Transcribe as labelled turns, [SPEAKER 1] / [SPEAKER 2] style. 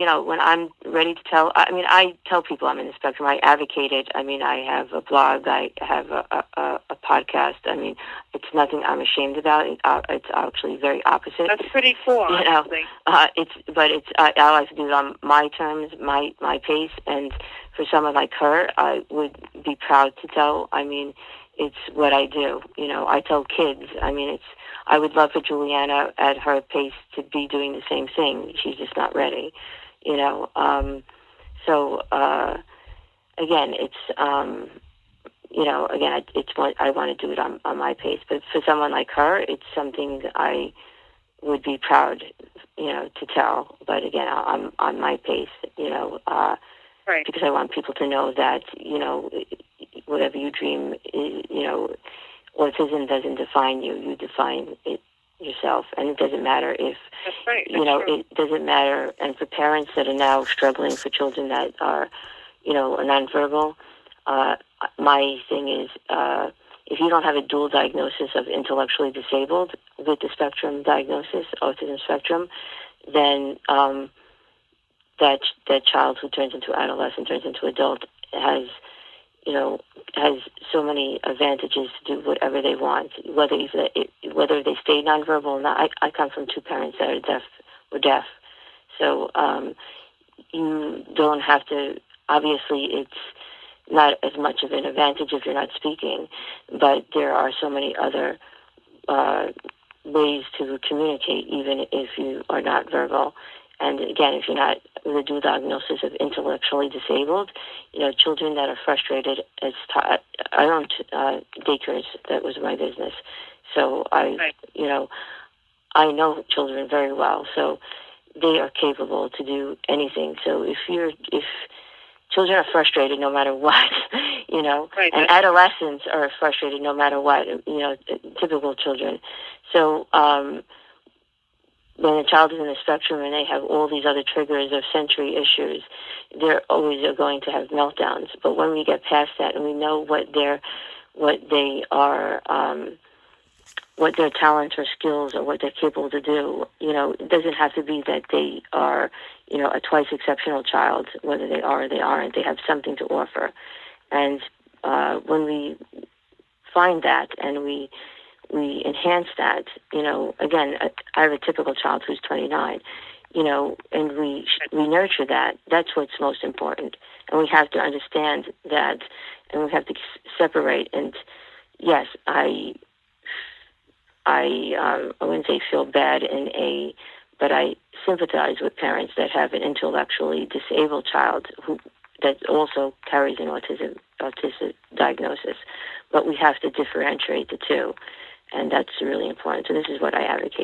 [SPEAKER 1] you know, when I'm ready to tell, I mean, I tell people I'm in the spectrum. I advocate it. I mean, I have a blog. I have a, a, a podcast. I mean, it's nothing I'm ashamed about. It, uh, it's actually very opposite.
[SPEAKER 2] That's pretty cool.
[SPEAKER 1] You know, uh, it's but it's I, I like to do it on my terms, my my pace, and for someone like her, I would be proud to tell. I mean, it's what I do. You know, I tell kids. I mean, it's. I would love for Juliana at her pace to be doing the same thing. She's just not ready. You know. Um, so uh, again, it's. Um, you know, again, it's what I want to do it on, on my pace. But for someone like her, it's something I would be proud, you know, to tell. But again, I'm on my pace. You know. Uh,
[SPEAKER 2] Right.
[SPEAKER 1] because I want people to know that you know whatever you dream, you know, autism doesn't define you. You define it yourself, and it doesn't matter if
[SPEAKER 2] That's right.
[SPEAKER 1] you know
[SPEAKER 2] true.
[SPEAKER 1] it doesn't matter. And for parents that are now struggling for children that are, you know, nonverbal, uh, my thing is. Uh, if you don't have a dual diagnosis of intellectually disabled with the spectrum diagnosis, autism spectrum, then um, that that child who turns into adolescent, turns into adult, has you know has so many advantages to do whatever they want, whether they, whether they stay nonverbal or not. I, I come from two parents that are deaf or deaf, so um, you don't have to. Obviously, it's not as much of an advantage if you're not speaking, but there are so many other uh, ways to communicate, even if you are not verbal. And again, if you're not a dual diagnosis of intellectually disabled, you know, children that are frustrated, as ta- I owned uh, daycares. That was my business. So I,
[SPEAKER 2] Right.
[SPEAKER 1] you know, I know children very well. So they are capable to do anything. So if you're, if children are frustrated no matter what, you know,
[SPEAKER 2] Right.
[SPEAKER 1] and adolescents are frustrated no matter what, you know, typical children. So, um, when a child is in the spectrum and they have all these other triggers of sensory issues, they're always going to have meltdowns. But when we get past that and we know what their what they are um, what their talents or skills or what they're capable to do, you know, it doesn't have to be that they are, you know, a twice exceptional child, whether they are or they aren't. They have something to offer. And uh, when we find that and we we enhance that, you know, again, I- have a typical child who's 29, you know, and we we nurture that. That's what's most important, and we have to understand that, and we have to separate. And yes, I I um, I wouldn't say feel bad in a, but I sympathize with parents that have an intellectually disabled child who that also carries an autism autistic diagnosis. But we have to differentiate the two, and that's really important. So this is what I advocate.